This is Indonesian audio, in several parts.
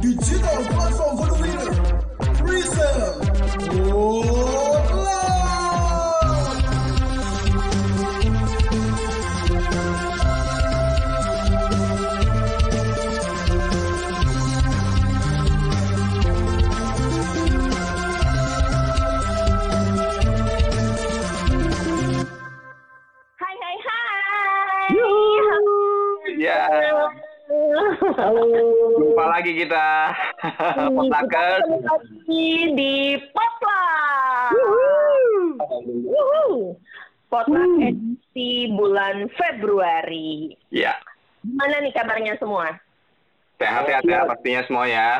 Digital platform for the winner. Threesome. Love. Oh. Halo. jumpa lagi kita. Potluckers. Ketemu lagi di Potluck. Potluck edisi bulan Februari. Ya, Gimana nih kabarnya semua? sehat-sehat ya pastinya semua ya.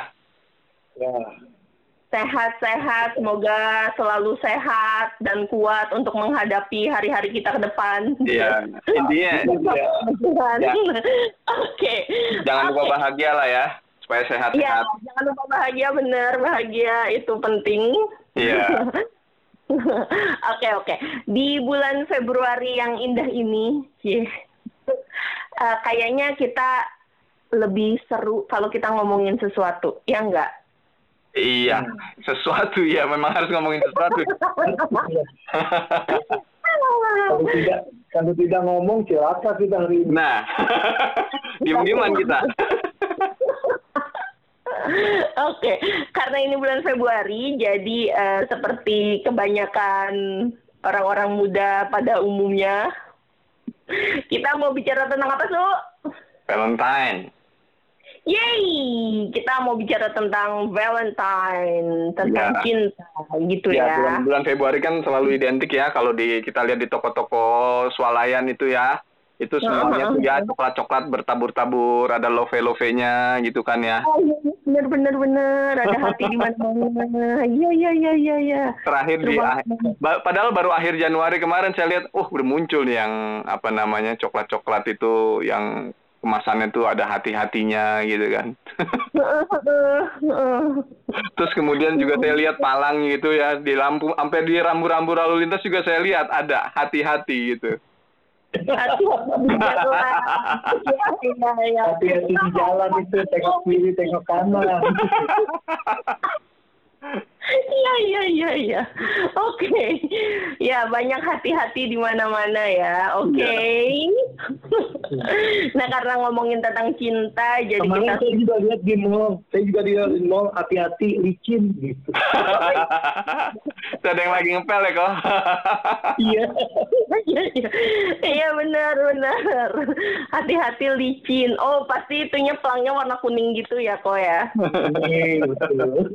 Sehat-sehat, semoga selalu sehat dan kuat untuk menghadapi hari-hari kita ke depan. Iya, intinya. Ya. Oke. jangan lupa bahagia lah ya, supaya Iya, sehat-sehat. jangan lupa bahagia bener, bahagia itu penting. Iya. Oke oke. Di bulan Februari yang indah ini, yeah, eh, kayaknya kita lebih seru kalau kita ngomongin sesuatu, ya enggak? Iya, sesuatu ya, memang harus ngomongin sesuatu. Kalau tidak kalau tidak ngomong celaka kita hari ini. Nah, diem-dieman kita. Oke, karena ini bulan Februari, jadi eh, seperti kebanyakan orang-orang muda pada umumnya, kita mau bicara tentang apa, Su? Valentine. Yeay, kita mau bicara tentang Valentine, tentang Ya. cinta, gitu Ya, ya. bulan, bulan Februari kan selalu identik ya kalau di kita lihat di toko-toko swalayan itu ya. Itu semuanya tuh ya coklat-coklat bertabur-tabur, ada love-love-nya gitu kan ya. Oh, iya, bener bener bener, ada hati di mana-mana. Iya iya iya iya. iya. Terakhir di ba- padahal baru akhir Januari kemarin saya lihat, oh udah muncul nih yang apa namanya coklat-coklat itu yang kemasannya tuh ada hati-hatinya gitu kan. Terus kemudian juga saya lihat palang gitu ya di lampu, sampai di rambu-rambu lalu lintas juga saya lihat ada hati-hati gitu. Iya iya iya. Hati-hati di jalan itu tengok kiri tengok kanan. Iya iya iya iya. Oke. Ya banyak hati-hati di mana-mana ya. Oke. nah karena ngomongin tentang cinta, jadi Kemarin kita saya juga lihat di mall, saya juga di mall hati-hati licin gitu. Itu ada yang lagi ngepel ya kok. Iya. Iya, iya. Iya benar benar. Hati-hati licin. Oh pasti itunya pelangnya warna kuning gitu ya kok ya. Iya, betul.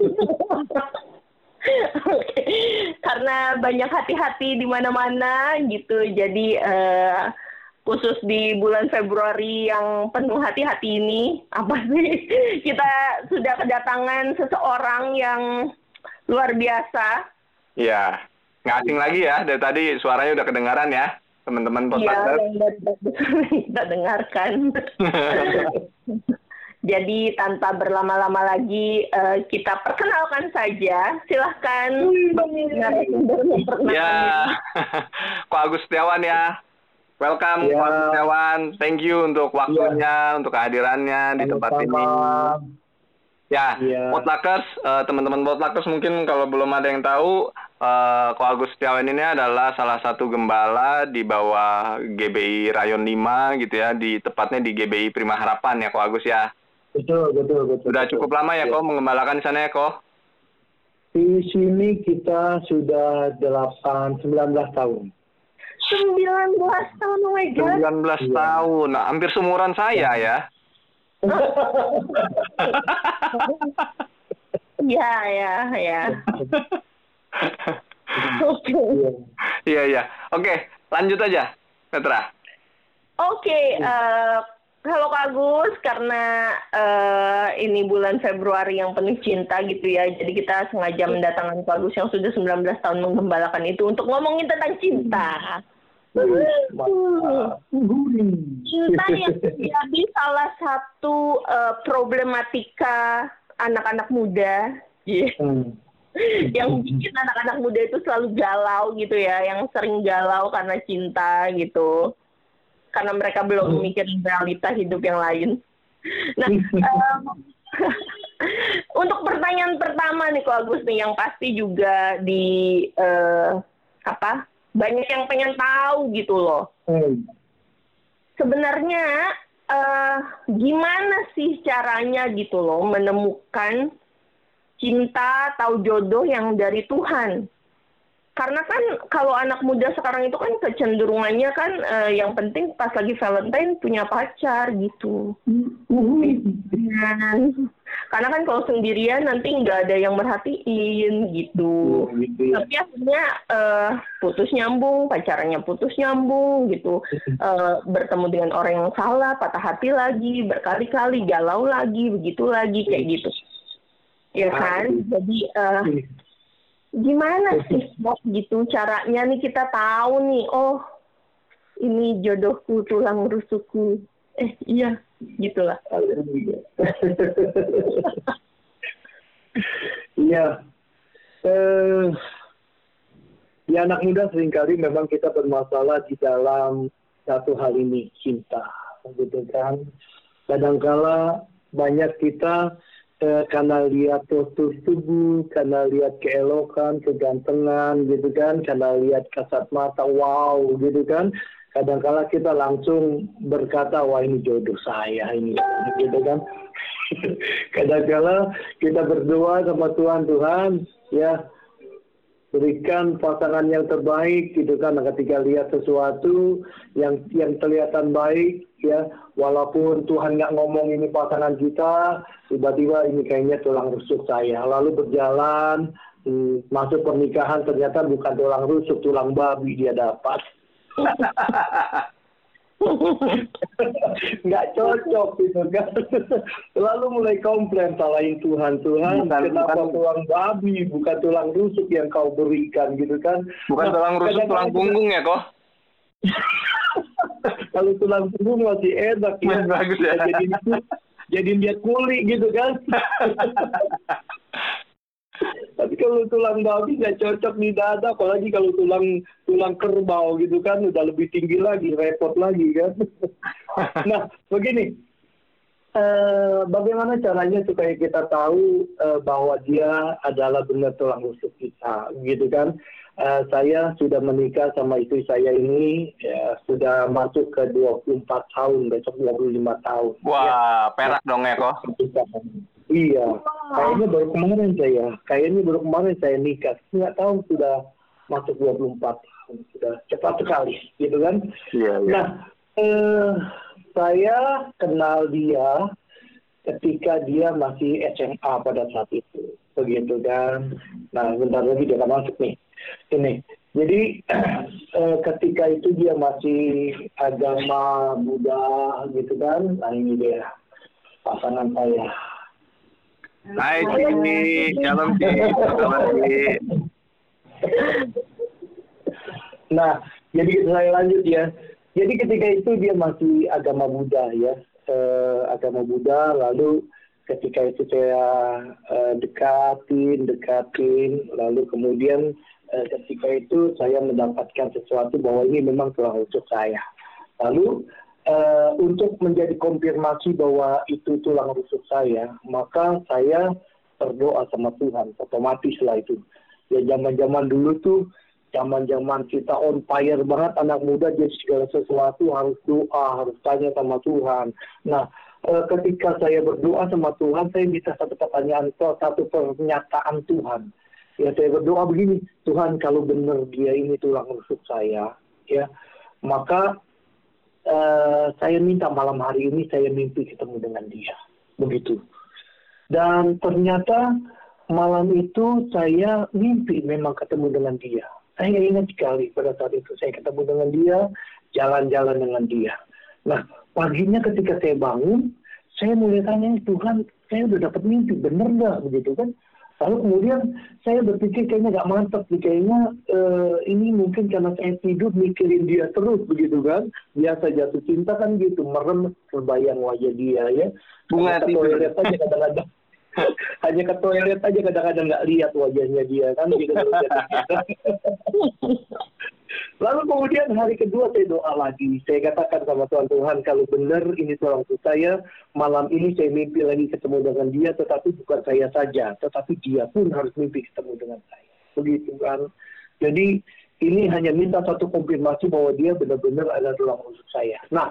Karena banyak hati-hati di mana-mana gitu. Jadi eh, khusus di bulan Februari yang penuh hati-hati ini apa sih kita sudah kedatangan seseorang yang luar biasa. Iya, nggak asing lagi ya. Dari tadi suaranya udah kedengaran ya, teman-teman Iya, podcaster. yang dari tadi kita dengarkan. Jadi tanpa berlama-lama lagi eh, kita perkenalkan saja. Silahkan narasumber memperkenalkan Ya. Ko Agus Setiawan ya. Welcome, Ya. Ko Agus Setiawan. Thank you untuk waktunya, untuk kehadirannya di tempat ini. Sama-sama. Ya, Iya. Potluckers, eh, teman-teman Potluckers mungkin kalau belum ada yang tahu, eh, Ko Agus Setiawan ini adalah salah satu gembala di bawah GBI Rayon 5 gitu ya, di tepatnya di GBI Prima Harapan ya Ko Agus ya. Betul, betul, betul. Sudah betul. cukup lama ya Ko mengembalakan di sana ya Ko? Di sini kita sudah 8 19 tahun. 19 tahun, oh my God. 19 tahun, nah, hampir seumuran saya ya. Iya, ya, ya. Oke. Iya. Iya iya. Oke, lanjut aja, Petra. Oke, eh, halo Kak Agus, karena eh, ini bulan Februari yang penuh cinta gitu ya, jadi kita sengaja mendatangkan Kak Agus yang sudah 19 tahun menggembalakan itu untuk ngomongin tentang cinta. Cinta yang menjadi salah satu eh, problematika anak-anak muda. Iya. Hmm. yang bikin anak-anak muda itu selalu galau gitu ya, yang sering galau karena cinta gitu. Karena mereka belum Hmm. memikirin realita hidup yang lain. nah, um, untuk pertanyaan pertama nih Ko Agus nih yang pasti juga di uh, apa banyak yang pengen tahu gitu loh. Hmm. Sebenarnya uh, gimana sih caranya gitu loh menemukan cinta atau jodoh yang dari Tuhan? Karena kan kalau anak muda sekarang itu kan kecenderungannya kan uh, yang penting pas lagi Valentine punya pacar gitu. Mm-hmm. Karena kan kalau sendirian nanti nggak ada yang merhatiin gitu. Gitu ya. Tapi akhirnya uh, putus nyambung, pacarnya putus nyambung gitu. Uh, bertemu dengan orang yang salah, patah hati lagi, berkali-kali galau lagi, begitu lagi kayak gitu. Ya kan? Jadi uh, gimana sih Bob gitu? Caranya nih kita tahu nih. Oh ini jodohku tulang rusukku. Eh iya gitulah. Iya. Eh ya anak muda sering kali memang kita bermasalah di dalam satu hal ini cinta. Gitu kan. Kadangkala banyak kita eh, karena lihat postur tubuh, karena lihat keelokan, kegantengan gitu kan, karena lihat kasat mata, wow gitu kan. Kadang-kala kita langsung berkata, wah ini jodoh saya ini, gitu kan. Kadang-kala kita berdoa sama Tuhan, Tuhan ya berikan pasangan yang terbaik gitu kan. Ketika lihat sesuatu yang yang kelihatan baik ya walaupun Tuhan nggak ngomong ini pasangan kita tiba-tiba ini kayaknya tulang rusuk saya. Lalu berjalan hmm, masuk pernikahan ternyata bukan tulang rusuk tulang babi dia dapat nggak cocok gitu kan. Lalu mulai komplain salahin Tuhan Tuhan bukan, kenapa bukan, tulang babi? Bukan tulang rusuk yang kau berikan gitu kan. Bukan nah, tulang rusuk tulang punggung ya kok? Kalau tulang punggung masih enak ya. Bagus ya. Jadi jadi dia kuli gitu kan tapi kalau tulang babi nggak cocok di dada, apalagi kalau tulang tulang kerbau gitu kan udah lebih tinggi lagi, repot lagi kan. nah, begini, uh, bagaimana caranya supaya kita tahu uh, bahwa dia adalah benar tulang rusuk kita, gitu kan? Uh, saya sudah menikah sama istri saya ini ya, sudah masuk ke 24 tahun, besok 25 tahun. Wah, ya. perak dong ya kok. Iya, kayaknya baru kemarin saya, kayaknya baru kemarin saya nikah. Nggak tahu sudah masuk 24 tahun, sudah cepat sekali, gitu kan? Iya, iya. Nah, eh, saya kenal dia ketika dia masih SMA pada saat itu, begitu kan? Nah, bentar lagi dia akan masuk nih. Ini, jadi eh, ketika itu dia masih agama Buddha, gitu kan? Nah ini dia pasangan saya Hai Cini, shalom Cini, Nah, jadi saya lanjut ya. Jadi ketika itu dia masih agama Buddha ya, eh, agama Buddha. Lalu ketika itu saya eh, dekatin, dekatin. Lalu kemudian eh, ketika itu saya mendapatkan sesuatu bahwa ini memang telah untuk saya. Lalu untuk menjadi konfirmasi bahwa itu tulang rusuk saya, maka saya berdoa sama Tuhan, otomatis lah itu. Ya zaman-zaman dulu tuh, zaman-zaman kita on fire banget, anak muda jadi segala sesuatu harus doa, harus tanya sama Tuhan. Nah, uh, ketika saya berdoa sama Tuhan, saya bisa satu pertanyaan, satu pernyataan Tuhan. Ya saya berdoa begini, Tuhan kalau benar dia ini tulang rusuk saya, ya maka uh, saya minta malam hari ini saya mimpi ketemu dengan dia. Begitu. Dan ternyata malam itu saya mimpi memang ketemu dengan dia. Saya ingat sekali pada saat itu saya ketemu dengan dia, jalan-jalan dengan dia. Nah, paginya ketika saya bangun, saya mulai tanya, Tuhan, saya udah dapat mimpi, bener nggak begitu kan? Lalu kemudian saya berpikir kayaknya nggak mantap nih, kayaknya uh, ini mungkin karena saya tidur mikirin dia terus begitu kan. Biasa jatuh cinta kan gitu, merem terbayang wajah dia ya. Bunga ke toilet aja kadang-kadang. hanya ke toilet aja kadang-kadang nggak lihat wajahnya dia kan gitu. Lalu kemudian hari kedua saya doa lagi. Saya katakan sama Tuhan, Tuhan kalau benar ini Tuhan saya, malam ini saya mimpi lagi ketemu dengan dia, tetapi bukan saya saja, tetapi dia pun harus mimpi ketemu dengan saya. Begitu kan. Jadi ini hanya minta satu konfirmasi bahwa dia benar-benar adalah tulang rusuk saya. Nah,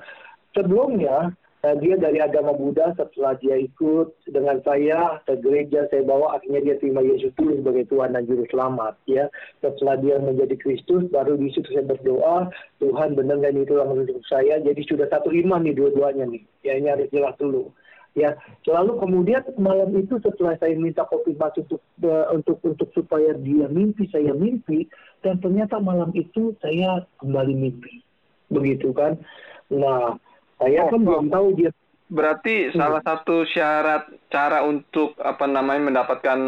sebelumnya dia dari agama Buddha setelah dia ikut dengan saya ke gereja saya bawa akhirnya dia terima Yesus dulu sebagai Tuhan dan Juru Selamat ya. Setelah dia menjadi Kristus baru di situ saya berdoa Tuhan benar nggak ini tulang rusuk saya. Jadi sudah satu iman nih dua-duanya nih. Ya ini harus jelas dulu. Ya lalu kemudian malam itu setelah saya minta konfirmasi untuk uh, untuk untuk supaya dia mimpi saya mimpi dan ternyata malam itu saya kembali mimpi. Begitu kan? Nah saya Oh, kan belum tahu dia Berarti Hmm. salah satu syarat cara untuk apa namanya mendapatkan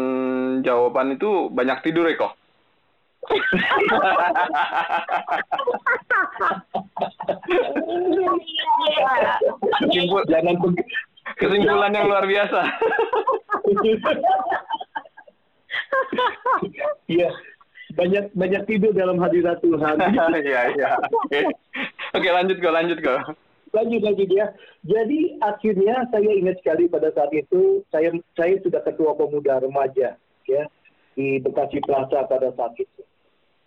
jawaban itu banyak tidur ya kok? Iya. Kesimpul- jangan kesimpulan yang luar biasa. Iya, banyak banyak tidur dalam hadirat Tuhan. Iya iya. Oke lanjut kok lanjut kok. Lanjut lanjut ya. Jadi akhirnya saya ingat sekali pada saat itu saya saya sudah ketua pemuda remaja ya di Bekasi Plaza pada saat itu.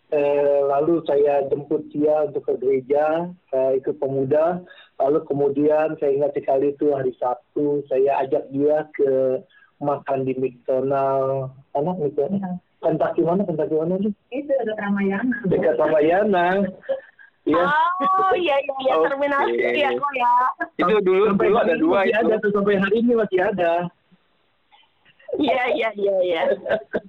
Eh, lalu saya jemput dia untuk ke gereja eh, ikut pemuda. Lalu kemudian saya ingat sekali itu hari Sabtu saya ajak dia ke makan di McDonald. Anak McDonald. Kentucky mana? Kentucky mana tuh? Itu dekat Ramayana. Dekat Ramayana. Ya. Oh iya iya iya Oke. terminal ya kok ya. Itu dulu Sampai dulu ada dua masih itu. Ada, tuh, sampai hari ini masih ada. Iya iya iya iya.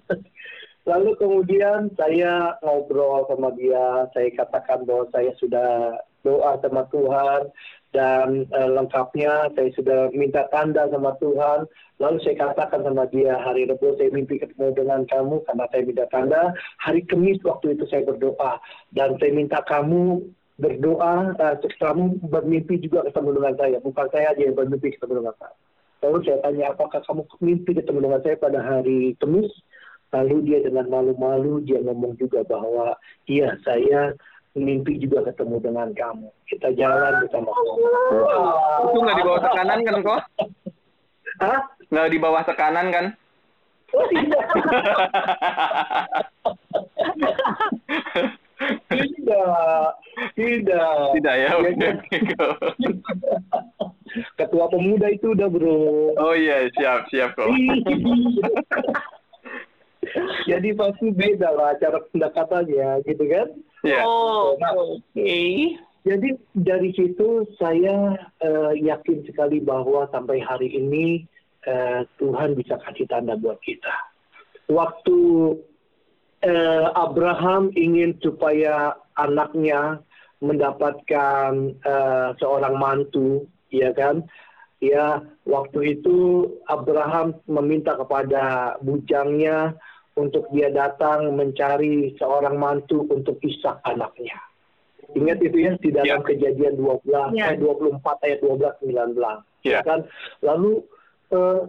Lalu kemudian saya ngobrol sama dia, saya katakan bahwa saya sudah doa sama Tuhan dan eh, lengkapnya saya sudah minta tanda sama Tuhan. Lalu saya katakan sama dia hari Rabu saya mimpi ketemu dengan kamu karena saya minta tanda. Hari Kamis waktu itu saya berdoa dan saya minta kamu berdoa, eh, kamu bermimpi juga ketemu dengan saya, bukan saya aja yang bermimpi ketemu dengan saya. Lalu saya tanya apakah kamu mimpi ketemu dengan saya pada hari Kamis? Lalu dia dengan malu-malu dia ngomong juga bahwa iya saya mimpi juga ketemu dengan kamu. Kita jalan bersama kamu. Itu nggak di bawah tekanan kan kok? Hah? Nggak di bawah tekanan kan? Oh, tidak. tidak. Tidak. Tidak ya. Oke kan? oke kok. Ketua pemuda itu udah bro. Oh iya siap siap kok. Jadi pasti beda lah cara pendekatannya gitu kan. Iya. Oh Nah, oke. Jadi dari situ saya eh, yakin sekali bahwa sampai hari ini eh, Tuhan bisa kasih tanda buat kita. Waktu eh, Abraham ingin supaya anaknya mendapatkan eh, seorang mantu, ya kan? Ya, waktu itu Abraham meminta kepada bujangnya untuk dia datang mencari seorang mantu untuk Ishak anaknya. Ingat itu ya di dalam Ya. kejadian 12 Ya. eh, 24 ayat 12 19. Ya. Kan lalu eh,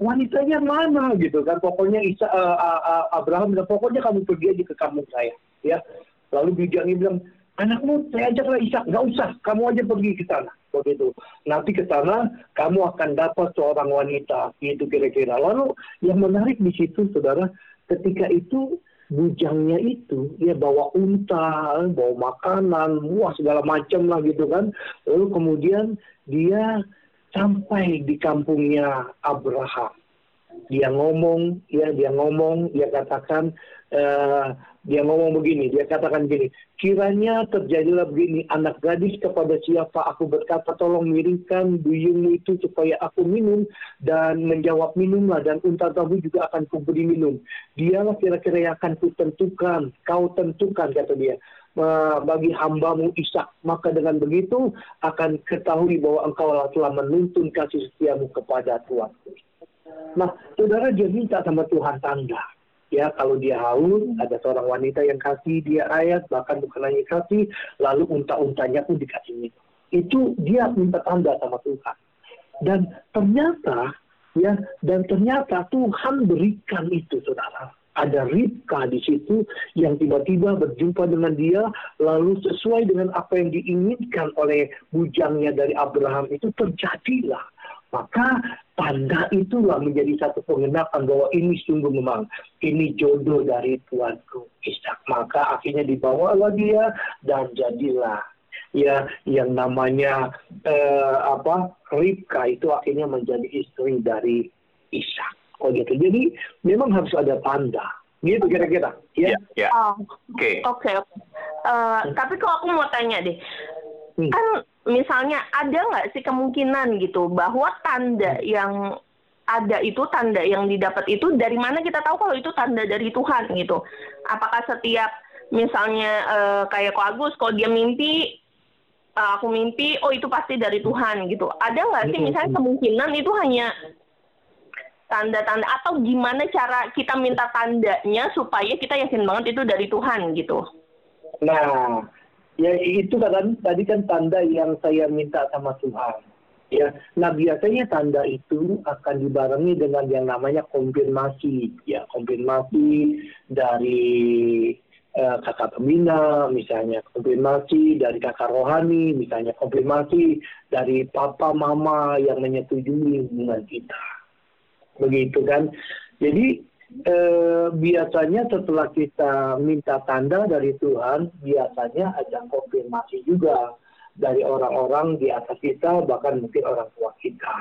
wanitanya mana gitu kan pokoknya Isa, eh, eh, eh, Abraham bilang pokoknya kamu pergi aja ke kampung saya ya. Lalu bujangnya bilang anakmu saya ajaklah Ishak nggak usah kamu aja pergi ke sana begitu nanti ke sana kamu akan dapat seorang wanita gitu kira-kira lalu yang menarik di situ saudara ketika itu bujangnya itu dia bawa unta, bawa makanan, wah segala macam lah gitu kan. Lalu kemudian dia sampai di kampungnya Abraham. Dia ngomong, ya dia ngomong, dia katakan, eh, dia ngomong begini, dia katakan begini, kiranya terjadilah begini, anak gadis kepada siapa aku berkata, tolong miringkan duyungmu itu supaya aku minum, dan menjawab minumlah, dan unta tahu juga akan kuberi minum. Dialah kira-kira yang akan kutentukan, kau tentukan, kata dia, bagi hambamu Ishak. Maka dengan begitu akan ketahui bahwa engkau telah menuntun kasih setiamu kepada Tuhanku. Nah, saudara dia minta sama Tuhan tanda. Ya, kalau dia haus, ada seorang wanita yang kasih dia ayat, bahkan bukan hanya kasih, lalu unta-untanya pun dikasih minum. Itu dia minta tanda sama Tuhan. Dan ternyata, ya, dan ternyata Tuhan berikan itu, saudara. ada Ribka di situ yang tiba-tiba berjumpa dengan dia lalu sesuai dengan apa yang diinginkan oleh bujangnya dari Abraham itu terjadilah maka tanda itulah menjadi satu pengenapan bahwa ini sungguh memang ini jodoh dari tuanku Ishak. Maka akhirnya dibawalah dia dan jadilah ya yang namanya eh, apa Ribka itu akhirnya menjadi istri dari Ishak. Oh gitu. Jadi memang harus ada tanda. Gitu kira-kira. Ya? Ya, ya. Oh, Oke. Oke, oke. Eh, tapi kalau aku mau tanya deh, Hmm. kan misalnya ada nggak sih kemungkinan gitu bahwa tanda yang ada itu tanda yang didapat itu dari mana kita tahu kalau itu tanda dari Tuhan gitu? Apakah setiap misalnya eh, kayak Ko Agus kalau dia mimpi eh, aku mimpi oh itu pasti dari Tuhan gitu. Ada nggak sih Hmm. misalnya kemungkinan itu hanya tanda-tanda atau gimana cara kita minta tandanya supaya kita yakin banget itu dari Tuhan gitu? Nah, ya itu kan tadi kan tanda yang saya minta sama Tuhan. Ya, nah biasanya tanda itu akan dibarengi dengan yang namanya konfirmasi, ya konfirmasi dari eh, kakak pembina, misalnya konfirmasi dari kakak rohani, misalnya konfirmasi dari papa mama yang menyetujui hubungan kita, begitu kan? Jadi biasanya setelah kita minta tanda dari Tuhan, biasanya ada konfirmasi juga dari orang-orang di atas kita, bahkan mungkin orang tua kita.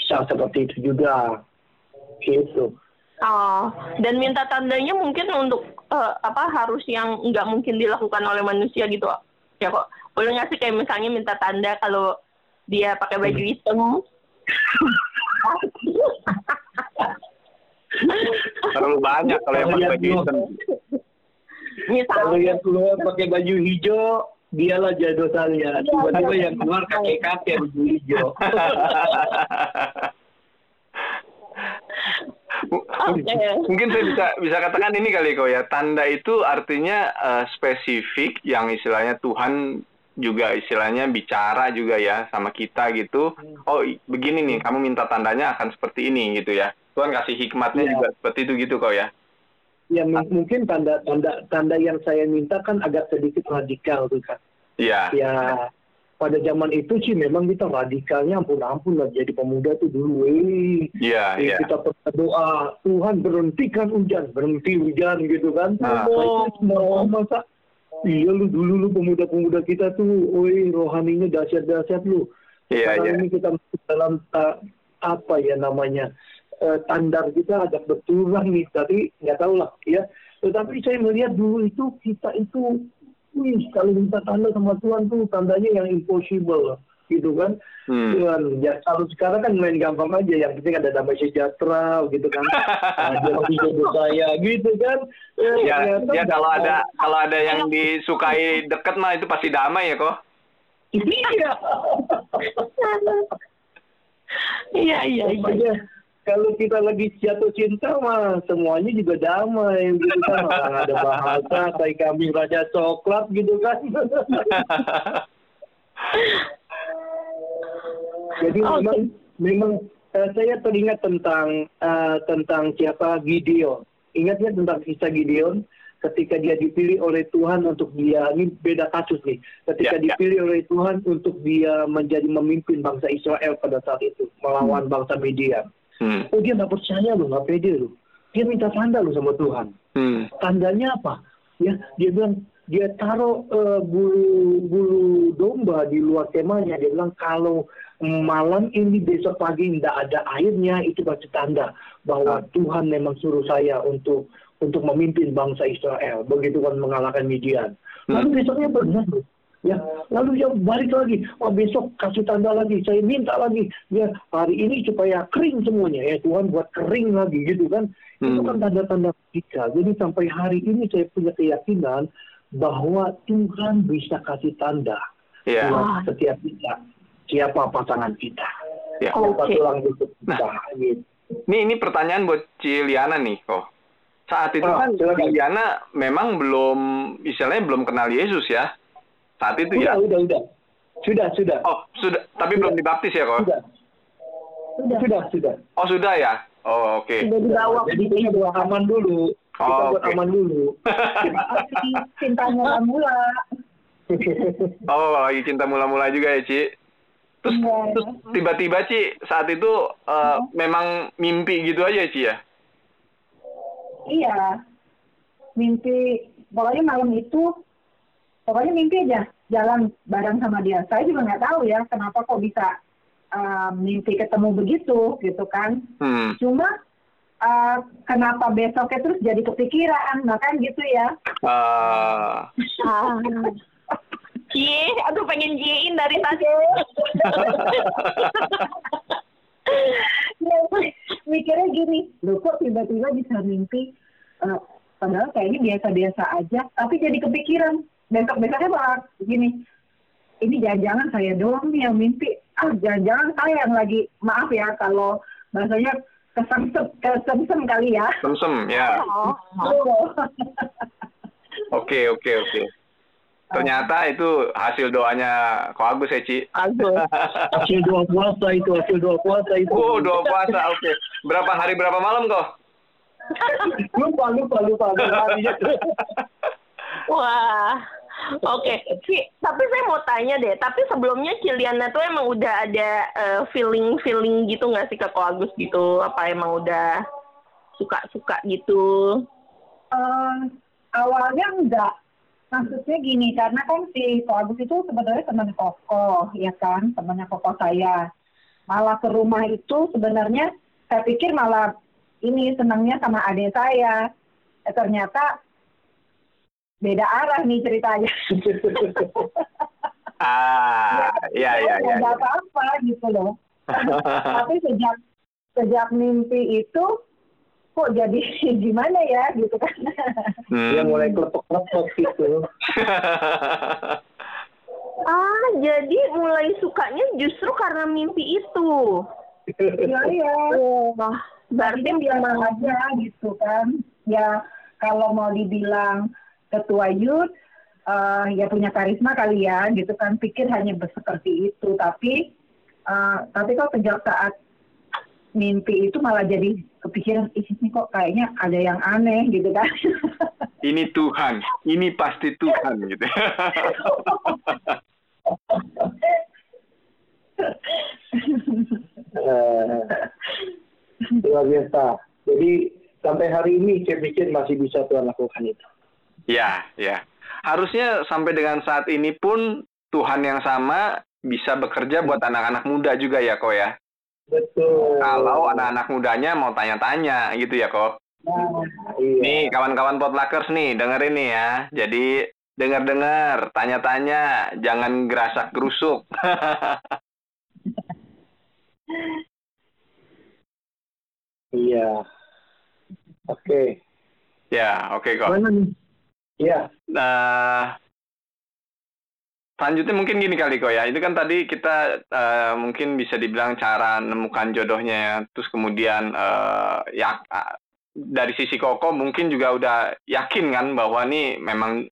Bisa seperti itu juga. Gitu. Oh, dan minta tandanya mungkin untuk eh, apa harus yang nggak mungkin dilakukan oleh manusia gitu ya kok boleh nggak sih kayak misalnya minta tanda kalau dia pakai baju hitam Terlalu banyak kalau yang pakai baju hitam. Kalau misalnya yang keluar pakai baju hijau, dialah jodoh saya. Tiba-tiba yang keluar kakek-kakek baju hijau. Oke. Mungkin saya bisa bisa katakan ini kali kok ya. Tanda itu artinya eh, spesifik yang istilahnya Tuhan juga istilahnya bicara juga ya sama kita gitu. Oh i- begini nih, kamu minta tandanya akan seperti ini gitu ya. Tuhan kasih hikmatnya Iya. juga seperti itu gitu kok ya. Ya mungkin tanda tanda tanda yang saya minta kan agak sedikit radikal tuh kan. Iya. Ya pada zaman itu sih memang kita radikalnya ampun-ampun lah jadi pemuda tuh dulu. Iya, Eh, iya. kita berdoa Tuhan berhentikan hujan berhenti hujan gitu kan Ah. oh, mau masa iya lu dulu lu pemuda-pemuda kita tuh woi rohaninya dahsyat-dahsyat lu. Iya, sekarang iya. ini kita masuk dalam ta- apa ya namanya eh, standar kita agak berkurang nih tapi nggak tahu lah ya. Tetapi saya melihat dulu itu kita itu wih kalau minta tanda sama Tuhan tuh tandanya yang impossible gitu kan Hmm. Ya kalau sekarang kan main gampang aja, yang penting ada damai sejahtera gitu kan. Nah, dia masih jodoh saya gitu kan. Eh, Ya, ternyata- ya kalau ada kalau ada yang disukai deket mah itu pasti damai ya kok. Iya. iya iya iya kalau kita lagi jatuh cinta mah semuanya juga damai gitu kan. Orang ada bahasa, tai kambing raja coklat gitu kan. Jadi Oke. memang memang eh, saya teringat tentang eh, tentang siapa Gideon. Ingatnya tentang kisah Gideon ketika dia dipilih oleh Tuhan untuk dia ini beda kasus nih. Ketika Ya, ya. dipilih oleh Tuhan untuk dia menjadi memimpin bangsa Israel pada saat itu melawan bangsa Media. Hmm. Oh dia nggak percaya loh, nggak pede loh. Dia minta tanda loh sama Tuhan. Hmm. Tandanya apa? Ya dia bilang dia taruh eh, bulu bulu domba di luar kemahnya. Dia bilang kalau malam ini besok pagi tidak ada airnya itu pasti tanda bahwa Tuhan memang suruh saya untuk untuk memimpin bangsa Israel. Begitu kan mengalahkan Midian. Lalu besoknya benar. Ya, lalu dia balik lagi. Wah besok kasih tanda lagi. Saya minta lagi. Ya hari ini supaya kering semuanya. Ya Tuhan buat kering lagi gitu kan. Itu Hmm. kan tanda-tanda kita. Jadi sampai hari ini saya punya keyakinan bahwa Tuhan bisa kasih tanda buat setiap kita. Siapa pasangan kita. Ya. Oke. tulang rusuk kita. Gitu. Ini ini pertanyaan buat Ciliana nih kok. Saat itu Ah, kan silakan. Ciliana memang belum istilahnya belum kenal Yesus ya. Saat itu Udah, ya. udah, udah. Sudah, sudah. Oh, sudah tapi belum dibaptis ya kok? Sudah. Sudah, sudah. Oh, sudah ya. Oh, oke. Udah dibawa Jadi kita buat aman dulu. Kita Oh, buat oke. aman dulu. Masih cinta mula-mula. Oh, lagi cinta mula-mula juga ya, Ci. Terus, Iya. terus tiba-tiba, Ci, saat itu eh, memang mimpi gitu aja, Ci ya? Iya. Mimpi, pokoknya malam itu, pokoknya mimpi aja jalan bareng sama dia. Saya juga nggak tahu ya kenapa kok bisa uh, mimpi ketemu begitu gitu kan. Hmm. Cuma uh, kenapa besoknya terus jadi kepikiran, nah kan gitu ya. Ah. Cie, aduh pengen jiein dari tadi. Ya, mikirnya gini, loh kok tiba-tiba bisa mimpi, uh, padahal kayaknya biasa-biasa aja, tapi jadi kepikiran. Besok-besoknya malah gini, ini jangan-jangan saya doang nih yang mimpi. Ah, jangan-jangan saya yang lagi, maaf ya kalau bahasanya kesemsem, kesemsem kali ya. Semsem, ya. Oh. Oke, oke, oke. Ternyata itu hasil doanya Ko Agus ya, Ci. Agus. Hasil doa puasa itu, hasil doa puasa itu. Oh, doa puasa, oke. Berapa hari, berapa malam kok? Lupa, lupa, lupa. lupa. Wah. Oke, Ci, tapi saya mau tanya deh. Tapi sebelumnya Ciliana tuh emang udah ada eh, feeling-feeling gitu nggak sih ke Ko Agus gitu? Apa emang udah suka-suka gitu? Eh, awalnya enggak. Maksudnya gini, karena kan si Ko Agus itu sebenarnya teman Koko, ya kan, temannya Koko saya. Malah ke rumah itu sebenarnya saya pikir malah ini senangnya sama adik saya. Eh, ternyata beda arah nih ceritanya. Ah, iya, iya, iya. Nggak apa-apa gitu loh. Tapi sejak sejak mimpi itu kok jadi gimana ya gitu kan. Hmm. Dia mulai kelepek-kelepek gitu. Ah, jadi mulai sukanya justru karena mimpi itu. Iya iya. Wah, Berarti memang aja gitu kan. Ya kalau mau dibilang ketua youth, eh, ya punya karisma kali ya gitu kan. Pikir hanya seperti itu. Tapi eh, tapi kok sejak saat mimpi itu malah jadi kepikiran, ih ini kok kayaknya ada yang aneh gitu kan. ini Tuhan, ini pasti Tuhan gitu. Eh, luar biasa. Jadi sampai hari ini saya pikir masih bisa Tuhan lakukan itu. ya, ya. Harusnya sampai dengan saat ini pun Tuhan yang sama bisa bekerja buat anak-anak muda juga ya, kok ya. Betul. Kalau anak-anak mudanya mau tanya-tanya gitu ya, kok. Nah, iya. Nih, kawan-kawan potluckers nih, dengerin nih ya. Jadi, dengar-dengar, tanya-tanya, jangan gerasak gerusuk. Iya. Oke. ya, oke kok. Mana nih? Iya. Nah, selanjutnya mungkin gini kali kok ya. Itu kan tadi kita eh, mungkin bisa dibilang cara menemukan jodohnya ya. Terus kemudian eh, ya ah, dari sisi Koko mungkin juga udah yakin kan bahwa nih memang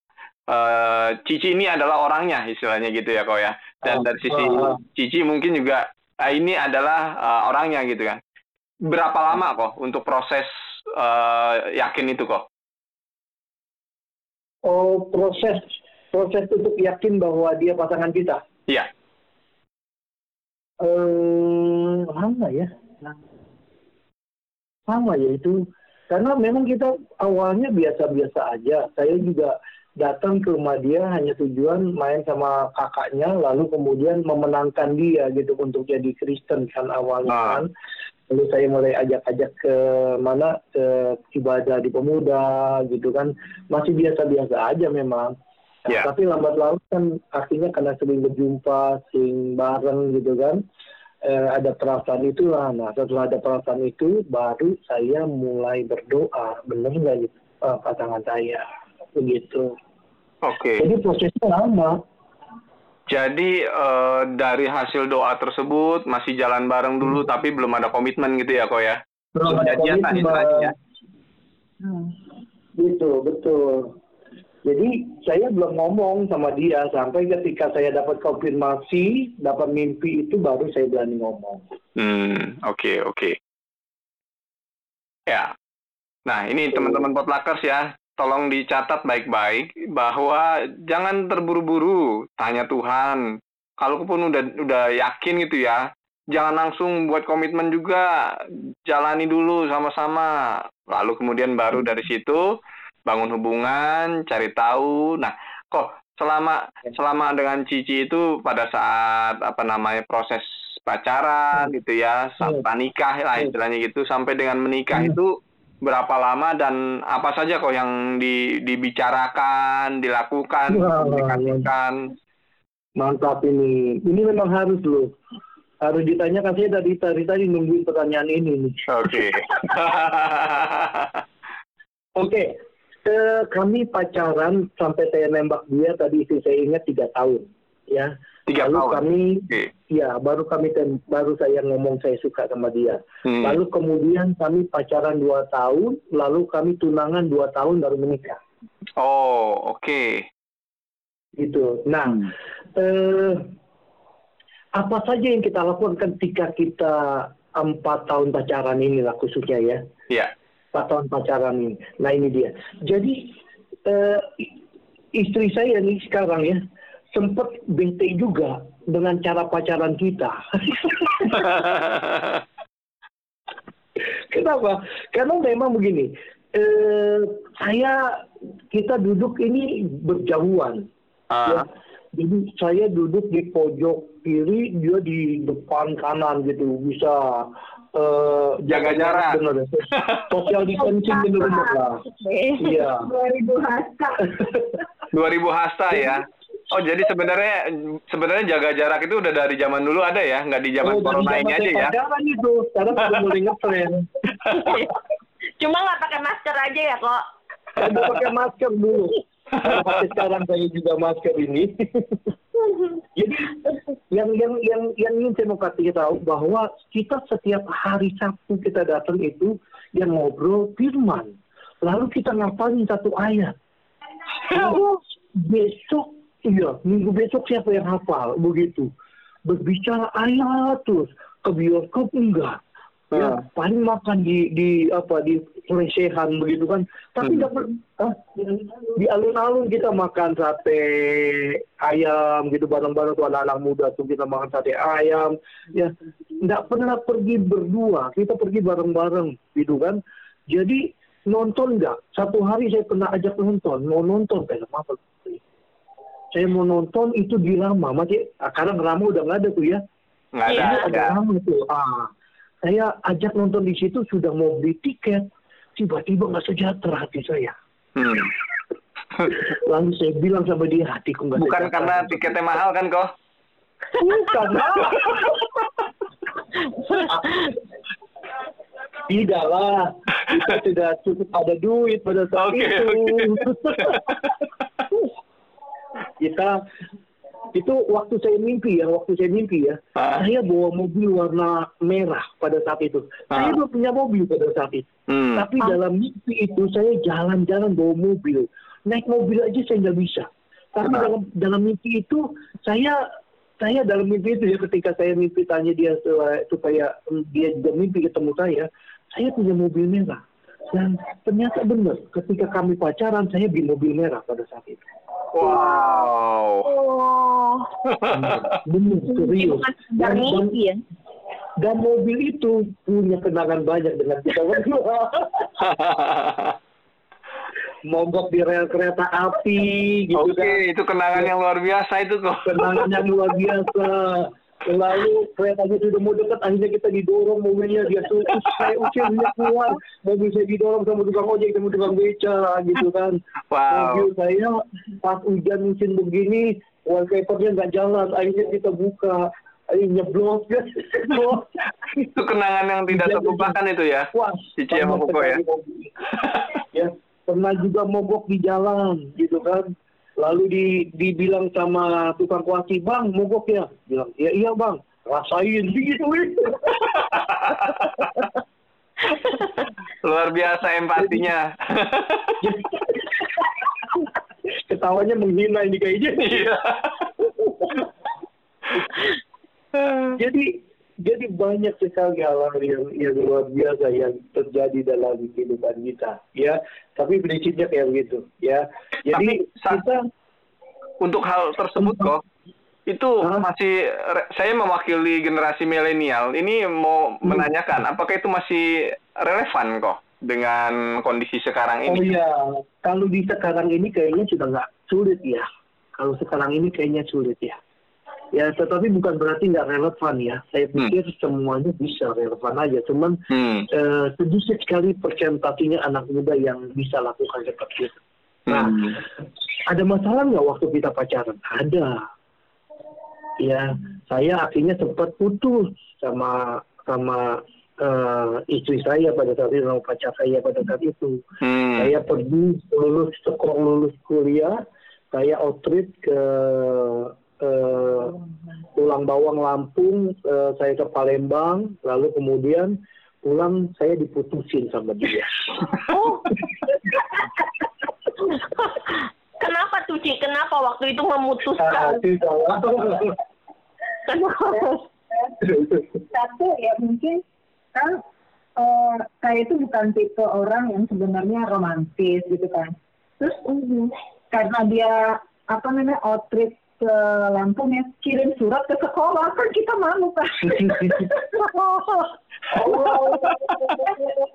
eh, Cici ini adalah orangnya istilahnya gitu ya kok ya. Dan Oh, dari sisi oh. Cici mungkin juga ah, ini adalah eh, orangnya gitu kan. Berapa lama kok untuk proses eh, yakin itu kok? Oh, proses proses untuk yakin bahwa dia pasangan kita. Iya. Eh, lama ya. Sama ya itu. Karena memang kita awalnya biasa-biasa aja. Saya juga datang ke rumah dia hanya tujuan main sama kakaknya, lalu kemudian memenangkan dia gitu untuk jadi Kristen kan awalnya Ah. kan. Lalu saya mulai ajak-ajak ke mana ke ibadah di pemuda gitu kan. Masih biasa-biasa aja memang. Ya. Tapi lambat laun kan artinya karena sering berjumpa, sering bareng gitu kan, eh, ada perasaan itulah. Nah setelah ada perasaan itu, baru saya mulai berdoa, benar nggak gitu eh, pasangan saya, begitu. Oke. Jadi prosesnya lama. Jadi eh, dari hasil doa tersebut masih jalan bareng dulu tapi belum ada komitmen gitu ya kok ya. Belum ada komitmen. ya. Hmm. Gitu, betul. Jadi saya belum ngomong sama dia sampai ketika saya dapat konfirmasi, dapat mimpi itu baru saya berani ngomong. Hmm, oke oke. Ya. Nah, ini teman-teman potluckers ya, tolong dicatat baik-baik bahwa jangan terburu-buru tanya Tuhan. Kalaupun udah udah yakin gitu ya, jangan langsung buat komitmen juga, jalani dulu sama-sama. Lalu kemudian baru dari situ bangun hubungan, cari tahu. Nah, kok selama selama dengan Cici itu pada saat apa namanya proses pacaran gitu ya, sampai nikah lah istilahnya gitu, sampai dengan menikah itu berapa lama dan apa saja kok yang di, dibicarakan, dilakukan, dikomunikasikan. Mantap ini. Ini memang harus loh. Harus ditanyakan saya dari tadi tadi nungguin pertanyaan ini nih. Oke. Oke, eh, Eh, kami pacaran sampai saya nembak dia tadi istri saya ingat tiga tahun ya tiga lalu tahun. kami okay. ya baru kami baru saya ngomong saya suka sama dia hmm. lalu kemudian kami pacaran dua tahun lalu kami tunangan dua tahun baru menikah oh oke okay. gitu nah hmm. eh, apa saja yang kita lakukan ketika kita empat tahun pacaran ini lah khususnya ya yeah empat tahun pacaran ini. Nah ini dia. Jadi uh, istri saya nih sekarang ya sempat bete juga dengan cara pacaran kita. Kenapa? Karena memang begini, eh, saya kita duduk ini berjauhan. Uh. Ya. Jadi saya duduk di pojok kiri, dia di depan kanan gitu, bisa eh, Jaga jarak. Bener, social distancing bener-bener lah. Iya. 2000 hasta. 2000 hasta ya. Oh, jadi sebenarnya sebenarnya jaga jarak itu udah dari zaman dulu ada ya, nggak di zaman Oh, corona ini aja ya. pacaran itu, sekarang udah mulai ngetren. Cuma nggak pakai masker aja ya kok. Mau pakai masker dulu. Sampai sekarang saya juga masker ini. Jadi yang yang yang yang ingin saya mau kasih tahu bahwa kita setiap hari Sabtu kita datang itu yang ngobrol firman. Lalu kita ngapalin satu ayat. Lalu besok, iya, minggu besok siapa yang hafal begitu. Berbicara ayat terus ke bioskop enggak. Ya, paling makan di di apa di lesehan begitu kan. Tapi nggak per- ah, di alun-alun kita makan sate ayam gitu bareng-bareng tuh anak-anak muda tuh kita makan sate ayam. Ya, nggak pernah pergi berdua, kita pergi bareng-bareng gitu kan. Jadi nonton nggak? Satu hari saya pernah ajak nonton, mau nonton film apa? Saya mau nonton itu di Rama, masih ah, sekarang Rama udah nggak ada tuh ya. Nggak ada, Ini ada. ada Rama tuh. Ah, saya ajak nonton di situ sudah mau beli tiket, tiba-tiba nggak sejahtera hati saya. Hmm. Lalu saya bilang sama dia hatiku nggak Bukan sejahtera. karena tiketnya mahal kan kok? Bukan. Tidak lah, kita tidak cukup ada duit pada saat Oke, itu. oke. kita itu waktu saya mimpi ya, waktu saya mimpi ya, Ah. saya bawa mobil warna merah pada saat itu. Saya Ah. belum punya mobil pada saat itu. Hmm. Tapi dalam mimpi itu saya jalan-jalan bawa mobil. Naik mobil aja saya nggak bisa. Tapi Kenapa? dalam dalam mimpi itu saya saya dalam mimpi itu ya ketika saya mimpi tanya dia supaya, supaya mm, dia juga mimpi ketemu saya, saya punya mobil merah. Dan ternyata benar ketika kami pacaran saya beli mobil merah pada saat itu. Wow. Oh. Benar serius. Dan, dan, ya. dan mobil itu punya kenangan banyak dengan kita berdua. Mogok di rel kereta api gitu Oke, kan. itu kenangan yang luar biasa itu kok. kenangan yang luar biasa. Lalu keretanya sudah mau dekat, akhirnya kita didorong mobilnya dia tuh terus saya usir dia keluar, mobil saya didorong sama tukang ojek sama tukang beca gitu kan. Wow. Mobil saya pas hujan musim begini, wallpapernya nggak jalan, akhirnya kita buka, akhirnya nyeblos kan. Itu kenangan yang tidak terlupakan itu ya. Wah, Cici sama Koko ya. ya, pernah juga mogok di jalan gitu kan. Lalu di, dibilang sama tukang kuasi, bang mogok ya? Bilang, ya iya bang, rasain gitu. Luar biasa empatinya. Ketawanya menghina ini kayaknya. Jadi jadi banyak sekali hal-hal yang, yang luar biasa yang terjadi dalam kehidupan kita, ya. Tapi prinsipnya kayak begitu, ya. Jadi Tapi kita Untuk hal tersebut kok itu Hah? masih saya mewakili generasi milenial. Ini mau Hmm. menanyakan apakah itu masih relevan kok dengan kondisi sekarang Oh ini? iya, kalau di sekarang ini kayaknya sudah nggak sulit ya. Kalau sekarang ini kayaknya sulit ya. Ya, tetapi bukan berarti nggak relevan ya. Saya pikir semuanya bisa relevan aja. Cuman Hmm. eh, sedikit sekali persentasenya anak muda yang bisa lakukan seperti itu. Nah, Hmm. ada masalah nggak waktu kita pacaran? Ada. Ya, saya akhirnya sempat putus sama sama eh, istri saya pada saat itu, sama pacar saya pada saat itu. Hmm. Saya pergi lulus sekolah lulus kuliah, saya outreach ke eh, Tulang Bawang Lampung, eh, saya ke Palembang, lalu kemudian pulang saya diputusin sama dia. Oh. Kenapa tuh Ci? Kenapa waktu itu memutuskan? itu salah. Kenapa? Satu ya mungkin kan eh, saya itu bukan tipe orang yang sebenarnya romantis gitu kan. Terus karena dia apa namanya outreach ke Lampung ya kirim surat ke sekolah kan kita malu kan.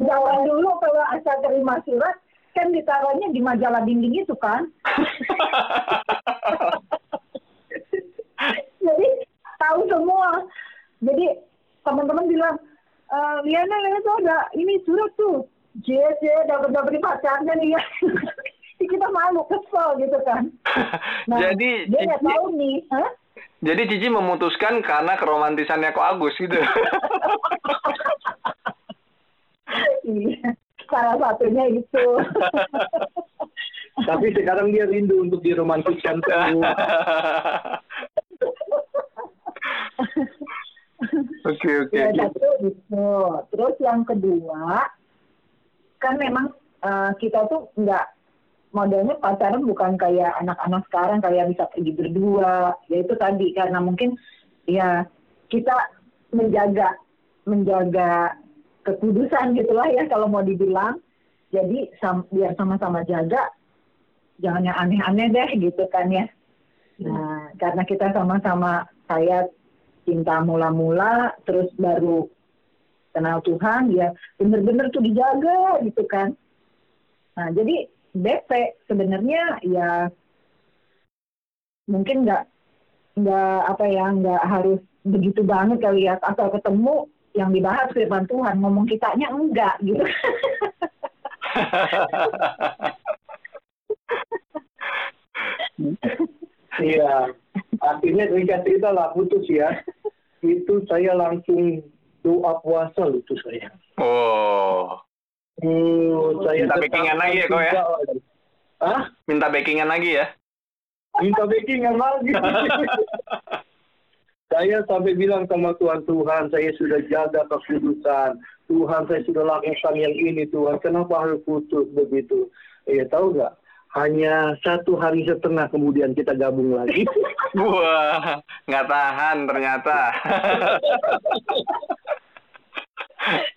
Zaman dulu kalau asal terima surat kan ditaruhnya di majalah dinding itu kan. Jadi tahu semua. Jadi teman-teman bilang, e, Liana, Liana tuh ada ini surat tuh. JJ dapat dapat pacarnya dia. kita malu kesel gitu kan. Nah, Jadi dia Cici- tahu nih, Hah? Jadi Cici memutuskan karena keromantisannya kok Agus gitu. Iya, salah satunya itu. Tapi sekarang dia rindu untuk diromantiskan terus. Oke oke. ya oke. satu itu. Terus yang kedua, kan memang eh, kita tuh nggak modelnya pacaran bukan kayak anak-anak sekarang kayak bisa pergi berdua. Ya itu tadi karena mungkin ya kita menjaga menjaga kekudusan gitulah ya kalau mau dibilang. Jadi sam- biar sama-sama jaga, jangan yang aneh-aneh deh gitu kan ya. Nah, karena kita sama-sama saya cinta mula-mula, terus baru kenal Tuhan, ya bener-bener tuh dijaga gitu kan. Nah, jadi BP sebenarnya ya mungkin nggak nggak apa ya nggak harus begitu banget kali ya asal ketemu yang dibahas firman Tuhan ngomong kitanya enggak gitu Iya. Akhirnya singkat cerita lah putus ya. Itu saya langsung doa puasa itu saya. Oh, Hmm, saya Minta backingan lagi ya, kok ya? Hah? minta backingan lagi ya? Minta backingan lagi. saya sampai bilang sama Tuhan, Tuhan saya sudah jaga kekudusan. Tuhan saya sudah lakukan yang ini Tuhan. Kenapa harus putus begitu? Ya tahu nggak? Hanya satu hari setengah kemudian kita gabung lagi. Wah, nggak tahan ternyata.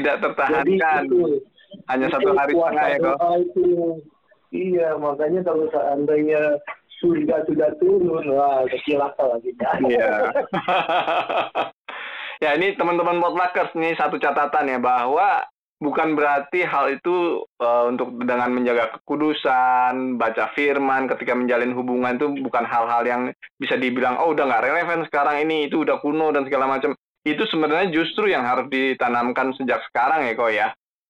Tidak Jadi tertahankan. itu Hanya satu hari setengah ya kok. itu. Iya, makanya kalau seandainya surga sudah turun, wah kecil akal lagi. Iya. ya ini teman-teman potluckers nih satu catatan ya bahwa bukan berarti hal itu eh, untuk dengan menjaga kekudusan, baca firman ketika menjalin hubungan itu bukan hal-hal yang bisa dibilang oh udah nggak relevan sekarang ini itu udah kuno dan segala macam. Itu sebenarnya justru yang harus ditanamkan sejak sekarang ya kok ya.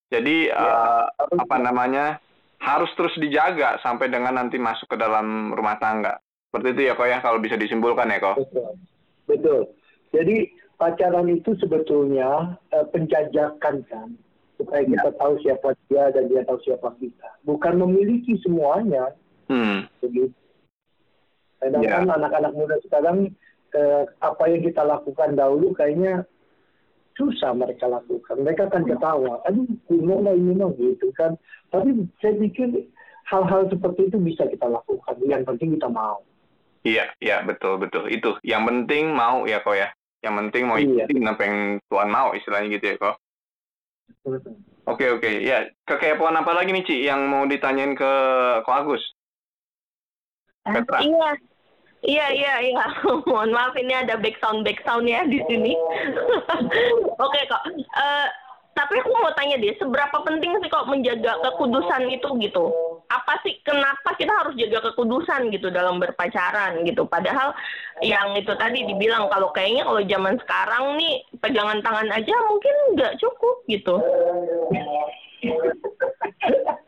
Jadi eh, apa namanya harus terus dijaga sampai dengan nanti masuk ke dalam rumah tangga. Seperti itu ya kok ya kalau bisa disimpulkan ya kok. Betul. Betul. Jadi pacaran itu sebetulnya eh, penjajakan kan supaya kita tahu siapa dia dan dia tahu siapa kita. Bukan memiliki semuanya Hmm. begitu. Sedangkan anak-anak muda sekarang apa yang kita lakukan dahulu kayaknya susah mereka lakukan. Mereka akan ketawa, aduh kuno lah ini loh gitu kan. Tapi saya pikir hal-hal seperti itu bisa kita lakukan. Yang penting kita mau. Iya, iya betul betul itu. Yang penting mau ya kok ya. Yang penting mau Iya. ikutin apa yang Tuhan mau istilahnya gitu ya kok. Oke oke ya kekepoan apa lagi nih Ci yang mau ditanyain ke Ko Agus? Petra. Iya. Iya, iya, iya. Mohon maaf ini ada background background ya di sini. Oke kok. Eh, tapi aku mau tanya deh, seberapa penting sih kok menjaga kekudusan itu gitu? Apa sih kenapa kita harus jaga kekudusan gitu dalam berpacaran gitu? Padahal yang itu tadi dibilang kalau kayaknya kalau zaman sekarang nih pegangan tangan aja mungkin nggak cukup gitu.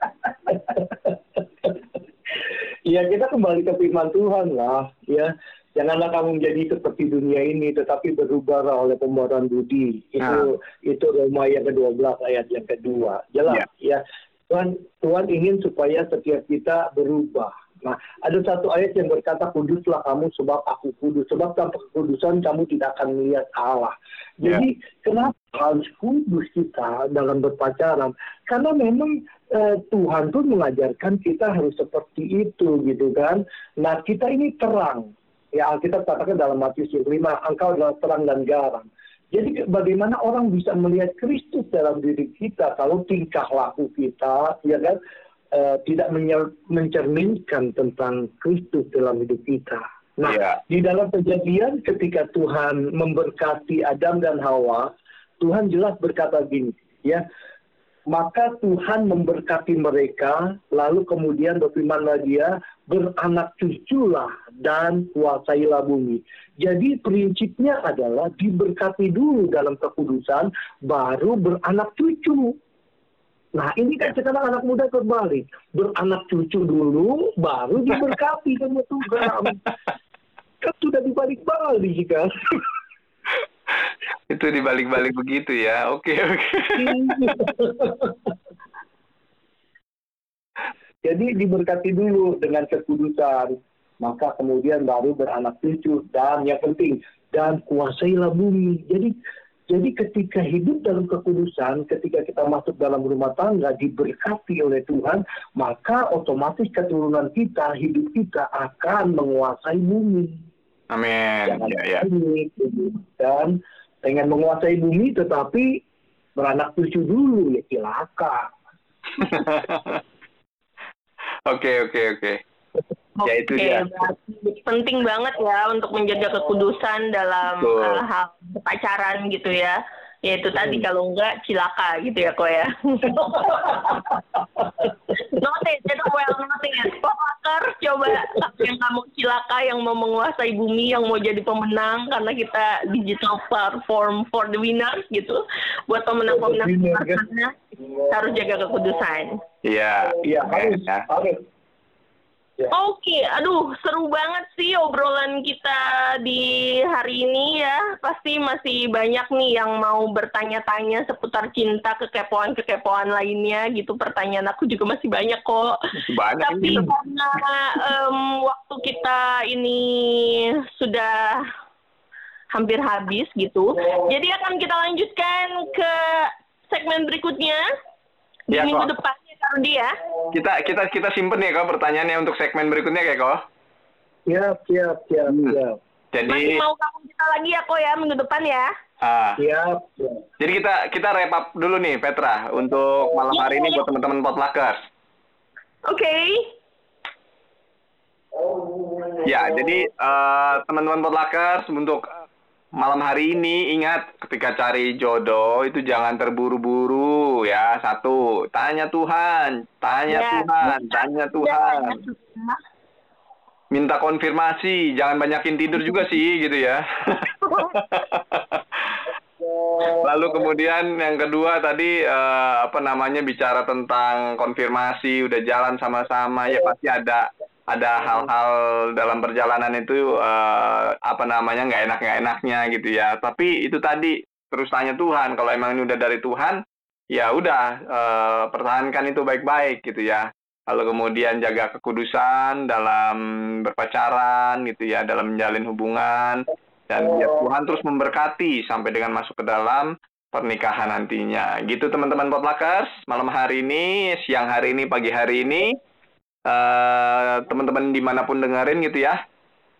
Ya kita kembali ke firman Tuhan lah, ya. Janganlah kamu menjadi seperti dunia ini, tetapi berubahlah oleh pembaruan budi. Itu Nah. itu Roma yang ke-12 ayat yang kedua. Jelas ya. Tuhan Tuhan ingin supaya setiap kita berubah. Nah, ada satu ayat yang berkata kuduslah kamu sebab aku kudus. Sebab tanpa kekudusan kamu tidak akan melihat Allah. Jadi kenapa harus kudus kita dalam berpacaran? Karena memang eh, Tuhan pun mengajarkan kita harus seperti itu gitu kan. Nah kita ini terang. Ya Alkitab katakan dalam Matius 5, engkau adalah terang dan garam. Jadi bagaimana orang bisa melihat Kristus dalam diri kita kalau tingkah laku kita, ya kan, tidak menyer- mencerminkan tentang Kristus dalam hidup kita. Nah, Iya. di dalam kejadian ketika Tuhan memberkati Adam dan Hawa, Tuhan jelas berkata gini, ya, maka Tuhan memberkati mereka, lalu kemudian berfirmanlah dia, beranak cuculah dan kuasailah bumi. Jadi prinsipnya adalah diberkati dulu dalam kekudusan, baru beranak cucu. Nah ini kan sekarang anak muda terbalik. Beranak cucu dulu, baru diberkati sama Tuhan. Kan sudah dibalik-balik kan. Itu dibalik-balik begitu ya. Oke oke. Jadi diberkati dulu dengan kekudusan, maka kemudian baru beranak cucu dan yang penting dan kuasailah bumi. Jadi jadi ketika hidup dalam kekudusan, ketika kita masuk dalam rumah tangga diberkati oleh Tuhan, maka otomatis keturunan kita, hidup kita akan menguasai bumi. Amin. Jangan Ya ya. panik, gitu. dan pengen menguasai bumi tetapi beranak cucu dulu ya cilaka. Oke oke oke. Ya, itu Oke, dia. berarti penting banget ya untuk menjaga kekudusan dalam Betul. uh, hal pacaran gitu ya. Yaitu tadi Hmm. kalau enggak cilaka gitu ya kok ya. noted, itu well noted. Poker coba yang kamu cilaka yang mau menguasai bumi yang mau jadi pemenang karena kita digital platform for the winners gitu. Buat pemenang-pemenang winner, sana, harus jaga kekudusan. Iya. Iya harus, Ya. harus. Ya. Oke, aduh seru banget sih obrolan kita di hari ini ya. Pasti masih banyak nih yang mau bertanya-tanya seputar cinta, kekepoan-kekepoan lainnya gitu. Pertanyaan aku juga masih banyak kok. Banyak Tapi ini. karena em, waktu kita ini sudah hampir habis gitu. Jadi akan kita lanjutkan ke segmen berikutnya di Ya, minggu kok. depan Rudi ya. Kita kita kita simpen ya kok pertanyaannya untuk segmen berikutnya kayak kok. Siap, siap, siap, Hmm. siap. Jadi Masih mau kamu kita lagi ya kok ya minggu depan ya. ah, Siap, siap. jadi kita kita wrap up dulu nih Petra untuk malam hari ini buat teman-teman potluckers. Oke. Ya, jadi eh, teman-teman potluckers untuk malam hari ini ingat ketika cari jodoh itu jangan terburu-buru ya. Satu, tanya Tuhan, tanya Ya. Tuhan, tanya Tuhan. Minta konfirmasi, jangan banyakin tidur juga sih gitu ya. Lalu kemudian yang kedua tadi eh, apa namanya bicara tentang konfirmasi udah jalan sama-sama ya pasti ada ada hal-hal dalam perjalanan itu eh, apa namanya nggak enak nggak enaknya gitu ya. Tapi itu tadi terus tanya Tuhan kalau emang ini udah dari Tuhan ya udah eh, pertahankan itu baik-baik gitu ya. Lalu kemudian jaga kekudusan dalam berpacaran gitu ya, dalam menjalin hubungan dan biar Tuhan terus memberkati sampai dengan masuk ke dalam pernikahan nantinya. Gitu teman-teman potluckers, malam hari ini, siang hari ini, pagi hari ini, eh, teman-teman di mana pun dengerin gitu ya.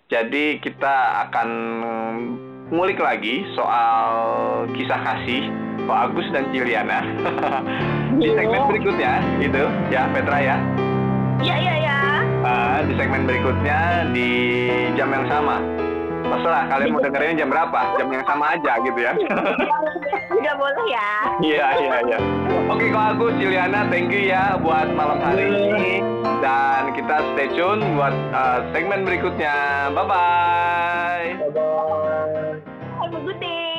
Jadi kita akan ngulik lagi soal kisah kasih Ko Agus dan Ciliana di segmen berikutnya gitu ya Petra ya. Ya, ya, ya. Ah, di segmen berikutnya di jam yang sama. Terserah kalian mau dengerin jam berapa? Jam yang sama aja gitu ya. Nggak boleh ya. Iya, iya, iya. Oke, kalau aku Ciliana, thank you ya buat malam hari ini. Dan kita stay tune buat uh, segmen berikutnya. Bye-bye. Bye-bye. Have a good day.